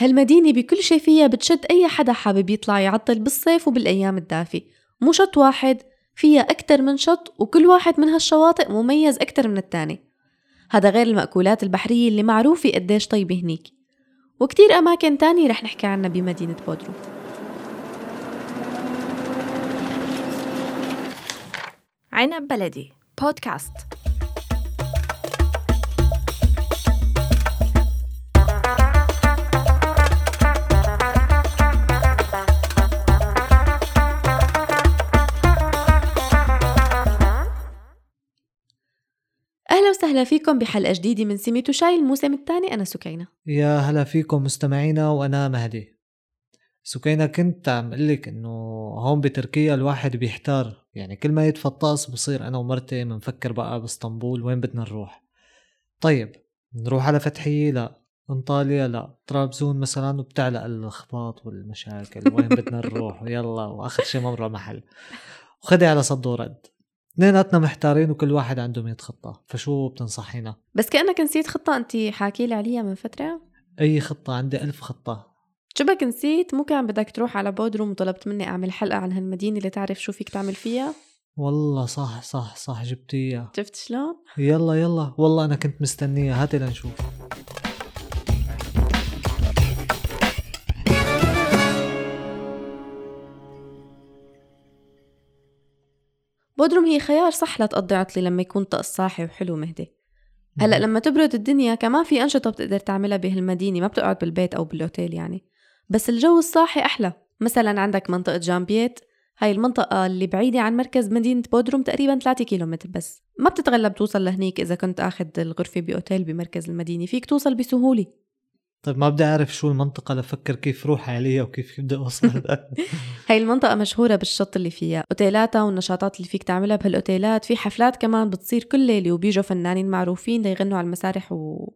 هالمدينة بكل شي فيها بتشد أي حدا حابب يطلع يعطل بالصيف وبالأيام الدافية مو شط واحد فيها أكتر من شط وكل واحد من هالشواطئ مميز أكتر من التاني. هذا غير المأكولات البحرية اللي معروفة قديش طيبة هنيك. وكتير أماكن تانية رح نحكي عنها بمدينة بودرو. عنب بلدي بودكاست. وسهلا فيكم بحلقة جديدة من سميتو شاي الموسم الثاني أنا سكينة. يا هلا فيكم مستمعينا وأنا مهدي. سكينة كنت عم قلك إنه هون بتركيا الواحد بيحتار. يعني كل ما الطقس بصير أنا ومرتي بنفكر بقى باسطنبول وين بدنا نروح؟ طيب نروح على فتحية؟ لا. إنطاليا؟ لا. طرابزون مثلا وبتعلق الأخباط والمشاكل وين بدنا نروح؟ ويلا وآخر شي ممرة محل. وخدي على صد ورد اثنيناتنا محتارين وكل واحد عنده 100 خطة فشو بتنصحينا؟ بس كأنك نسيت خطة أنت حاكي لي عليها من فترة. أي خطة؟ عندي ألف خطة. شبك نسيت؟ مو كان بدك تروح على بودروم وطلبت مني أعمل حلقة عن هالمدينة اللي تعرف شو فيك تعمل فيها؟ والله صح صح صح جبتيها. شفت شلون؟ يلا يلا. والله أنا كنت مستنيها. هاتي لنشوف. بودروم هي خيار صح لتقضي عطلة لما يكون طقس صاحي وحلو مهدي. هلأ لما تبرد الدنيا كمان في أنشطة بتقدر تعملها بهالمدينة ما بتقعد بالبيت أو بالأوتيل يعني. بس الجو الصاحي أحلى. مثلا عندك منطقة جومبيت هاي المنطقة اللي بعيدة عن مركز مدينة بودروم تقريبا 3 كيلومتر بس. ما بتتغلب توصل لهنيك إذا كنت أخذ الغرفة بأوتيل بمركز المدينة فيك توصل بسهولة. طيب ما بدي أعرف شو المنطقة لفكر كيف روح عليها وكيف بدي اوصل هاي المنطقة مشهورة بالشط اللي فيها أوتيلاتها والنشاطات اللي فيك تعملها بهالأوتيلات. في حفلات كمان بتصير كل ليلة وبيجوا فنانين معروفين ليغنوا على المسارح و...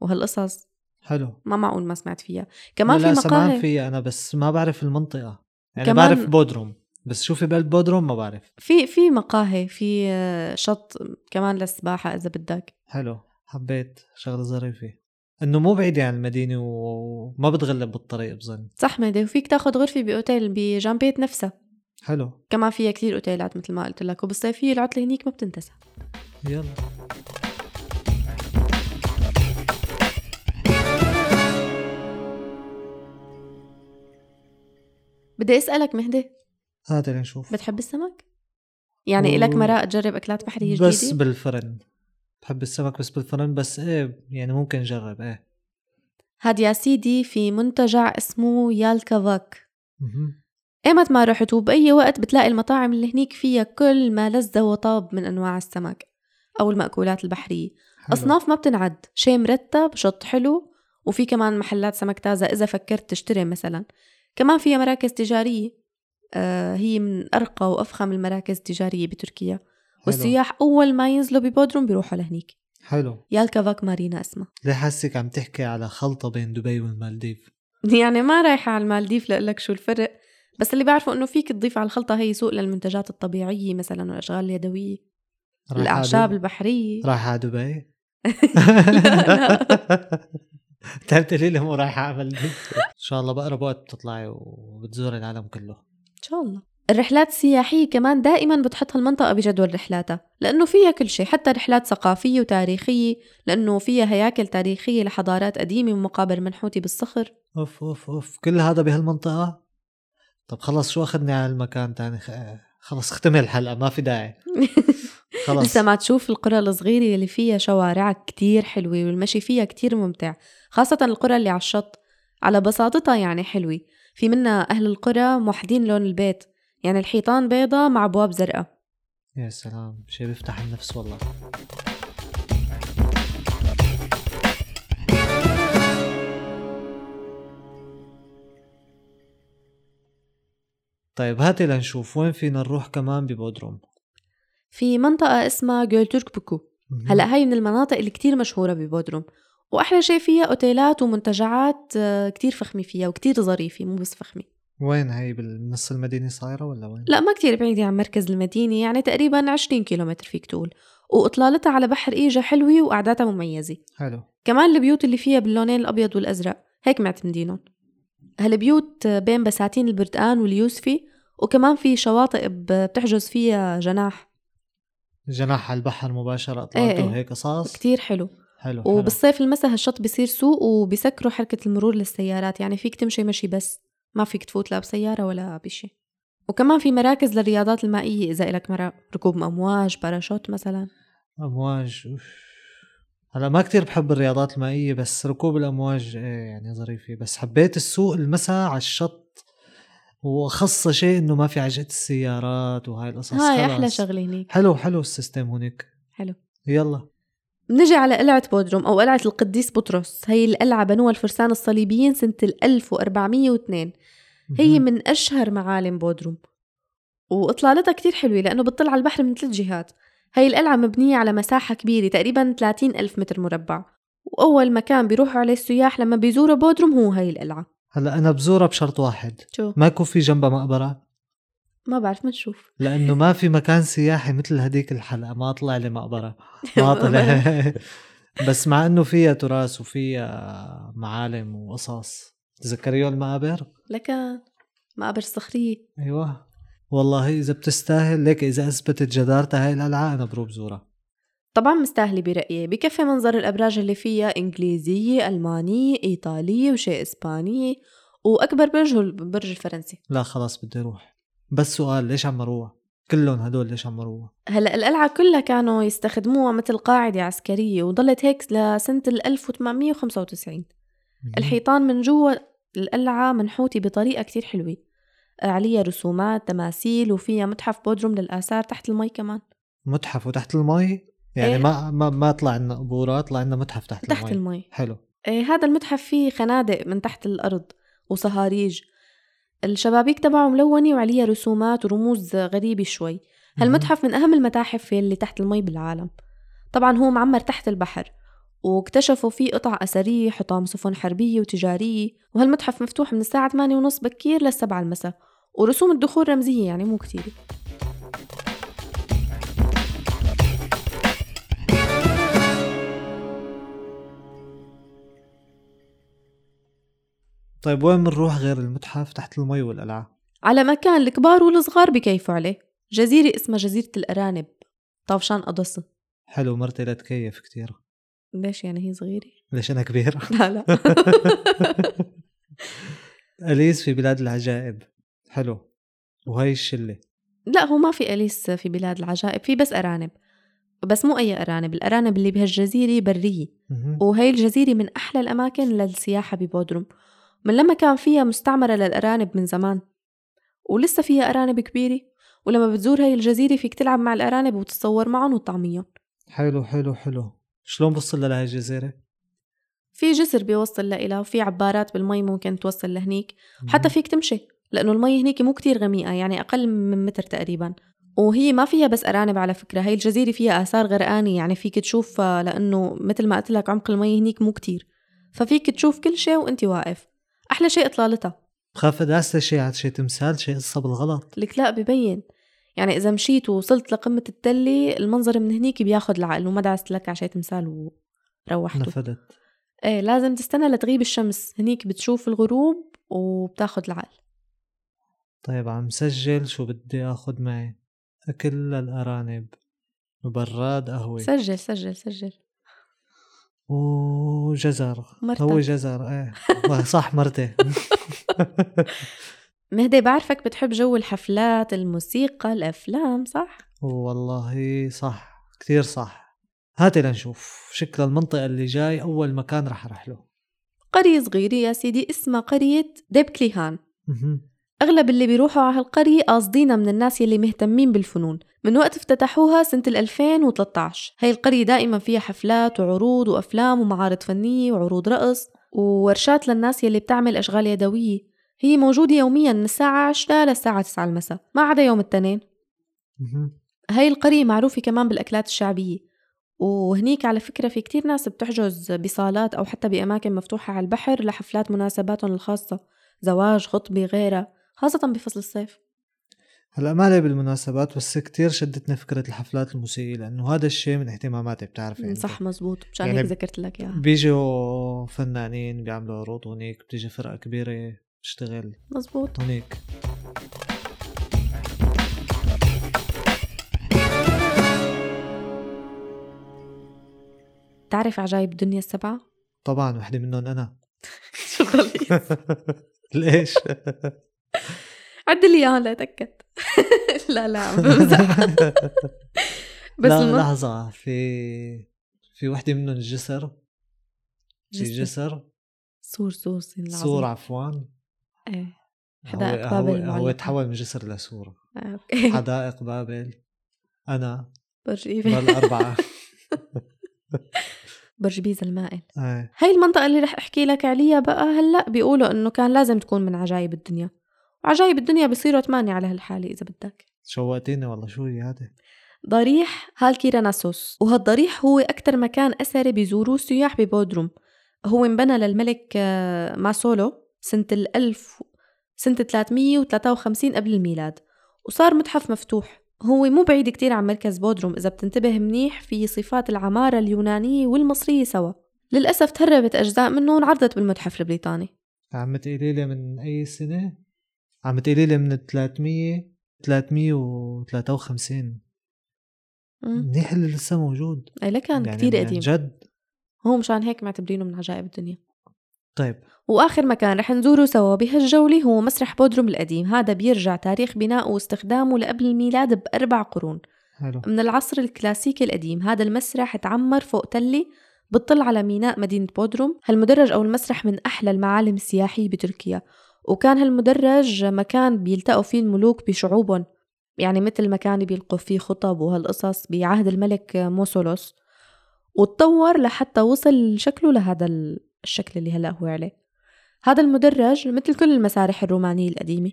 وهالقصص. حلو. ما معقول ما سمعت فيها. كمان لا في مقاهي. فيها أنا بس ما بعرف المنطقة. يعني كمان- بعرف بودروم بس شو في بلد بودروم ما بعرف. في في مقاهي في آه، شط كمان للسباحة إذا بدك. حلو. حبيت شغلة ظريفة. إنه مو بعيدة عن المدينة وما بتغلب بالطريق بظن. صح مهدي وفيك تاخد غرفة بأوتيل بجامبيت نفسها. حلو. كمان فيها كتير أوتيلات مثل ما قلت لك وبالصيفية العطلة هنيك ما بتنتسى. يلا. بدي أسألك مهدي. هاتي لنشوف. بتحب السمك؟ يعني إلك و- مراء تجرب أكلات بحرية جديدة؟ بس بالفرن. بحب السمك بس بالفرن بس إيه يعني ممكن نجرب إيه. هاد يا سيدي في منتجع اسمه يالكافاك. ايمت ما رحت وبأي وقت بتلاقي المطاعم اللي هنيك فيها كل ما لذ وطاب من أنواع السمك أو المأكولات البحرية. حلو. أصناف ما بتنعد شيء مرتب شط حلو وفي كمان محلات سمك تازة إذا فكرت تشتري مثلا. كمان فيها مراكز تجارية آه هي من أرقى وأفخم المراكز التجارية بتركيا. والسياح أول ما ينزلوا ببودروم بيروحوا لهنيك. حلو. يالكافاك مارينا اسمها ليه حاسك عم تحكي على خلطة بين دبي والمالديف؟ يعني ما رايحة على المالديف لأقلك شو الفرق. بس اللي بعرفه إنه فيك تضيف على الخلطة هي سوق للمنتجات الطبيعية مثلا والأشغال اليدوية. الأعشاب؟ البحرية. رايحة على دبي؟ لا. تعرف لي ليه مو رايحة على مالديف. إن شاء الله بقرب وقت بتطلعي وبتزوري العالم كله. إن شاء الله. الرحلات السياحية كمان دائما بتحط هالمنطقة بجدول رحلاتها لأنه فيها كل شيء حتى رحلات ثقافية وتاريخية لأنه فيها هياكل تاريخية لحضارات قديمة ومقابر منحوتة بالصخر. أوف أوف أوف. كل هذا بهالمنطقة؟ طب خلص شو أخذني على المكان تاني؟ خلص ختمي الحلقة ما في داعي. خلص. لسه ما تشوف القرى الصغيرة اللي فيها شوارع كتير حلوة والمشي فيها كتير ممتع خاصة القرى اللي على الشط. على بساطتها يعني حلوة. في منا أهل القرى موحدين لون البيت. يعني الحيطان بيضة مع أبواب زرقاء. يا سلام شيء بيفتح النفس والله. طيب هاتي لنشوف وين فينا نروح كمان ببودروم؟ في منطقة اسمها جولتورك بوكو. هلا هاي من المناطق اللي كتير مشهورة ببودروم. وأحلى شيء فيها أوتيلات ومنتجعات آه، كتير فخمة فيها وكتير ظريفة مو بس فخمة وين هي؟ بالنص المدينة صايرة ولا وين؟ لا ما كتير بعيدة عن مركز المدينة يعني تقريبا 20 كيلومتر فيك تقول. وإطلالتها على بحر إيجا حلوة وقعداتها مميزة. حلو. كمان البيوت اللي فيها باللونين الأبيض والأزرق هيك معتمدينهم. هالبيوت بين بساتين البردقان واليوسفي وكمان في شواطئ بتحجز فيها جناح. جناح على البحر مباشرة إيه إيه. هيك قصاص. كتير حلو. حلو وبالصيف المساء هالشط بيصير سوق وبيسكروا حركة المرور للسيارات يعني فيك تمشي مشي بس. ما فيك تفوت لا بسيارة ولا بشي. وكمان في مراكز للرياضات المائية إذا إلك مرا... ركوب أمواج باراشوت مثلا. أمواج أوف. هلأ ما كتير بحب الرياضات المائية بس ركوب الأمواج إيه يعني ظريفة. بس حبيت السوق المساء على الشط. وأخص شيء إنه ما في عجقة السيارات وهاي القصص. هاي. أحلى شغلة هنيك. حلو حلو ال system هناك حلو. يلا. بنجي على قلعة بودروم أو قلعة القديس بطرس. هي القلعة بنوها الفرسان الصليبيين سنة ال 1402 هي. من أشهر معالم بودروم. وإطلالتها كتير حلوة لأنه بتطل على البحر من ثلاث جهات. هي القلعة مبنية على مساحة كبيرة تقريبا 30 ألف متر مربع. وأول مكان بيروحوا عليه السياح لما بيزوروا بودروم هو هي القلعة. هلا أنا بزورها بشرط واحد. شو؟ ما يكون في جنبها مقبرة؟ ما بعرف ما نشوف لأنه ما في مكان سياحي مثل هديك الحلقة. ما طلع لي مقبرة ما طلع. بس مع إنه فيها تراث وفيها معالم وقصص. تذكريوا المقابر؟ لك مقابر صخرية. أيوه. والله إذا بتستاهل ليك إذا أثبتت جدارتها هاي القلعه أنا بروح بزورها. طبعا مستاهلة برأيي. بكفي منظر الأبراج اللي فيها إنجليزية ألمانية إيطالية وشيء إسبانية وأكبر برج هو البرج الفرنسي. لا خلاص بدي أروح. بس سؤال ليش عمروها كلهم هدول ليش عمروها هلأ القلعة كلها كانوا يستخدموها مثل قاعدة عسكرية وضلت هيك لسنة ال 1895 الحيطان من جوا القلعة منحوتة بطريقة كتير حلوة. عليها رسومات تماثيل وفيها متحف بودروم للآثار تحت المي كمان. متحف وتحت المي؟ يعني إيه. ما ما ما طلع لنا قبورة طلع لنا متحف تحت, تحت المي. المي. حلو. إيه هذا المتحف فيه خنادق من تحت الأرض وصهاريج. الشبابيك تبعه ملونة وعليها رسومات ورموز غريبة شوي. هالمتحف من أهم المتاحف اللي تحت المي بالعالم. طبعا هو معمر تحت البحر واكتشفوا فيه قطع أثرية حطام سفن حربية وتجارية وهالمتحف مفتوح من الساعة 8 ونص بكير للسبعة المساء ورسوم الدخول رمزية يعني مو كتير طيب وين بنروح غير المتحف؟ تحت المي والقلعة. على مكان الكبار والصغار بكيفوا عليه. جزيرة اسمها جزيرة الأرانب. طفشان قدصة حلو مرتي لا تكيف كتير. ليش يعني هي صغيرة؟ ليش أنا كبير؟ لا لا. أليس في بلاد العجائب؟ حلو. وهي الشلة. لا هو ما في أليس في بلاد العجائب في بس أرانب. بس مو أي أرانب الأرانب اللي بهالجزيرة برية. وهي الجزيرة من أحلى الأماكن للسياحة ببودروم. من لما كان فيها مستعمرة للأرانب من زمان. ولسه فيها أرانب كبيرة ولما بتزور هاي الجزيرة فيك تلعب مع الأرانب وتتصور معهم وتطعميهم. حلو حلو حلو. شلون بوصل لهي الجزيرة؟ في جسر بيوصل لإلها وفي عبارات بالمي ممكن توصل لهنيك. حتى فيك تمشي لأنه المي هنيك مو كتير غميقة يعني أقل من متر تقريبا. وهي ما فيها بس أرانب على فكرة هي الجزيرة فيها آثار غرقانة يعني فيك تشوف لأنه مثل ما قلت لك عمق المي هنيك مو كتير. ففيك تشوف كل شيء وأنت واقف. أحلى شيء إطلالتها. بخاف داسة شيء على شيء تمثال شيء قصة بالغلط. لك لا ببين. يعني إذا مشيت ووصلت لقمة التلة المنظر من هنيك بياخد العقل وما دعست لك على شيء تمثال وروحته. نفدت إيه لازم تستنى لتغيب الشمس. هنيك بتشوف الغروب وبتاخد العقل. طيب عم سجل شو بدي آخذ معي؟ أكل للأرانب. وبراد قهوة. سجل سجل سجل. وجزر مرتك. هو جزر إيه صح مرتي مهدي بعرفك بتحب جو الحفلات الموسيقى الأفلام صح؟ والله صح كثير صح هاتي لنشوف شكل المنطقة اللي جاي أول مكان رح أروح له قرية صغيرة يا سيدي اسمها قرية ديبكليهان. أغلب اللي بيروحوا على هالقرية قاصدينها من الناس يلي مهتمين بالفنون. من وقت افتتحوها سنة ال 2013 هاي القرية دائما فيها حفلات وعروض وأفلام ومعارض فنية وعروض رقص وورشات للناس يلي بتعمل أشغال يدوية. هي موجودة يوميا من الساعة 10 للساعة 9 المساء ما عدا يوم التنين. هاي القرية معروفة كمان بالأكلات الشعبية. وهنيك على فكرة في كتير ناس بتحجز بصالات أو حتى بأماكن مفتوحة على البحر لحفلات مناسباتهم الخاصة. زواج خطبة غيرها. خاصة بفصل الصيف. هلا ما لي بالمناسبات بس كتير شدتني فكرة الحفلات الموسيقية لأنه هذا الشيء من اهتماماتي بتعرفي أنت. صح مزبوط. مشان يعني هيك ذكرت لك اياها بيجوا فنانين بيعملوا عروض هونيك بتيجي فرقة كبيرة بتشتغل مزبوط. هونيك. تعرف عجائب الدنيا السبعة؟ طبعا وحدة منهم أنا. شو ليش؟ عد لي اياها لا أتأكد. لا لا بمزح. بس لا الم... لحظة في في وحدة منهم الجسر في جسر. جسر؟ سور سور سور عفوا. إيه. حدائق هو- بابل هو, هو. تحول من جسر لسور آه، أوكي. حدائق بابل. أنا. برج ايفل بالأربعة برج بيزا المائل. إيه. هاي المنطقة اللي رح أحكي لك عليها بقى هلأ بيقولوا إنه كان لازم تكون من عجائب الدنيا. وعجائب الدنيا بيصيروا ثمانية على هالحالة إذا بدك. شوقتيني والله شو هذا ضريح هاليكارناسوس وهالضريح هو أكتر مكان أثري بيزوروه السياح ببودروم. هو انبنى للملك آه، ماسولو سنة الألف سنة 353 قبل الميلاد وصار متحف مفتوح. هو مو بعيد كتير عن مركز بودروم إذا بتنتبه منيح في صفات العمارة اليونانية والمصرية سوا. للأسف تهربت أجزاء منه وانعرضت بالمتحف البريطاني. عم تقولي لي من أي سنة؟ عم تقولي لي من 300 353 مم. منيح اللي لسه موجود. أي لكان يعني كتير عن قديم. جد. هو مشان هيك معتبرينه من عجائب الدنيا. طيب. وآخر مكان رح نزوره سوا بهالجولة هو مسرح بودروم القديم. هذا بيرجع تاريخ بنائه واستخدامه لقبل الميلاد بأربع قرون. حلو. من العصر الكلاسيكي القديم. هذا المسرح تعمر فوق تلة بتطل على ميناء مدينة بودروم. هالمدرج أو المسرح من أحلى المعالم السياحية بتركيا. وكان هالمدرج مكان بيلتقوا فيه الملوك بشعوبهم. يعني مثل مكان بيلقوا فيه خطب وهالقصص بعهد الملك موسولوس. وتطور لحتى وصل شكله لهذا الشكل اللي هلأ هو عليه. هذا المدرج مثل كل المسارح الرومانية القديمة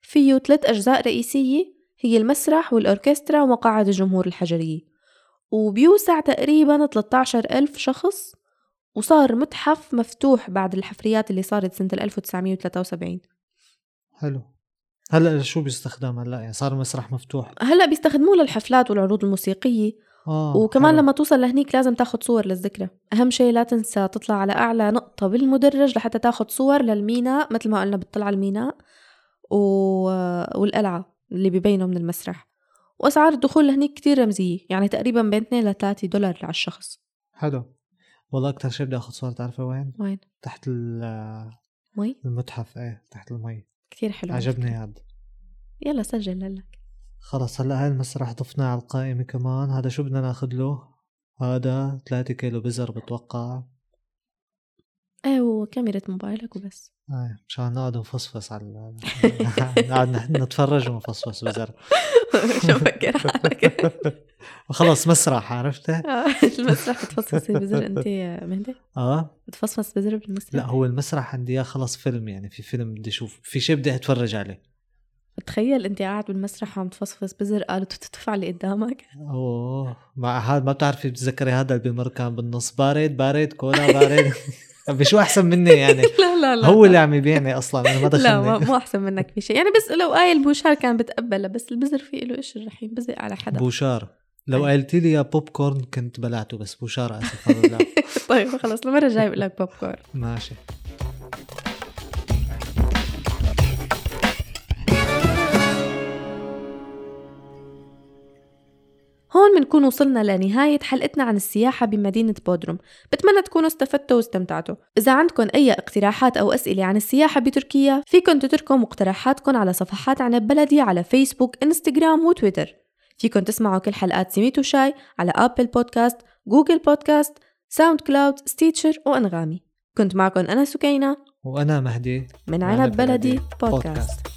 فيه ثلاث أجزاء رئيسية هي المسرح والأوركسترا ومقاعد الجمهور الحجرية. وبيوسع تقريبا 13 ألف شخص وصار متحف مفتوح بعد الحفريات اللي صارت سنة 1973 حلو. هلأ شو بيستخدم هلأ؟ يعني صار مسرح مفتوح. هلأ بيستخدموه للحفلات والعروض الموسيقية. آه وكمان حلو. لما توصل لهنيك لازم تاخد صور للذكرى. أهم شيء لا تنسى تطلع على أعلى نقطة بالمدرج لحتى تاخد صور للميناء مثل ما قلنا بتطلع على الميناء و... والقلعة اللي ببينه من المسرح. وأسعار الدخول لهنيك كتير رمزية يعني تقريبا بين 2 ل 3 دولار على الشخص. حلو. والله أكثر شيء بدي آخذ صور تعرفي وين؟ وين؟ تحت ال- مي؟ المتحف إيه تحت المي كتير حلو عجبني هذا يلا سجل لك خلص هلأ هاي المسرح ضفناه على القائمة كمان هذا شو بدنا ناخذ له؟ هذا 3 كيلو بزر بتوقع إيه وكاميرا موبايلك وبس آه مشان نقعد نفصفص على نقعد نتفرج ونفصفص بزر شو فكر حالك؟ خلص مسرح عرفتي؟ آه، المسرح بتفصفصي بزر انت مهدي؟ آه. بتفصفص بزر بالمسرح؟ لا هو المسرح عندي إياه خلص فيلم يعني في فيلم بدي أشوف في شيء بدي أتفرج عليه. تخيل انت قاعد بالمسرح وعم تفصفص بزر قالوا تدفع اللي قدامك. أوه مع هذا ما بتعرفي بتذكري هذا اللي بمر كان بالنص بارد بارد كولا بارد بشو أحسن مني يعني؟ لا لا لا هو اللي عم يبيعني أصلا أنا ما لا ما دخلني مو أحسن منك في شيء. يعني بس لو آية بوشار كان بتقبلها بس البزر في له إيش الرحيم؟ بزق على حدا. بوشار. لو أي. قلتي لي يا بوب كورن كنت بلعته بس بوشار أسف لا. طيب خلص المرة الجاية بقول لك بوب كورن. ماشي. هون بنكون وصلنا لنهاية حلقتنا عن السياحة بمدينة بودروم. بتمنى تكونوا استفدتوا واستمتعتوا. إذا عندكم أي اقتراحات أو أسئلة عن السياحة بتركيا فيكن تتركوا مقترحاتكم على صفحات عنب بلدي على فيسبوك إنستغرام وتويتر. فيكن تسمعوا كل حلقات سميتو شاي على Apple Podcasts Google Podcasts SoundCloud Stitcher وأنغامي. كنت معكم أنا سكينة. وأنا مهدي. من عنب بلدي بودكاست.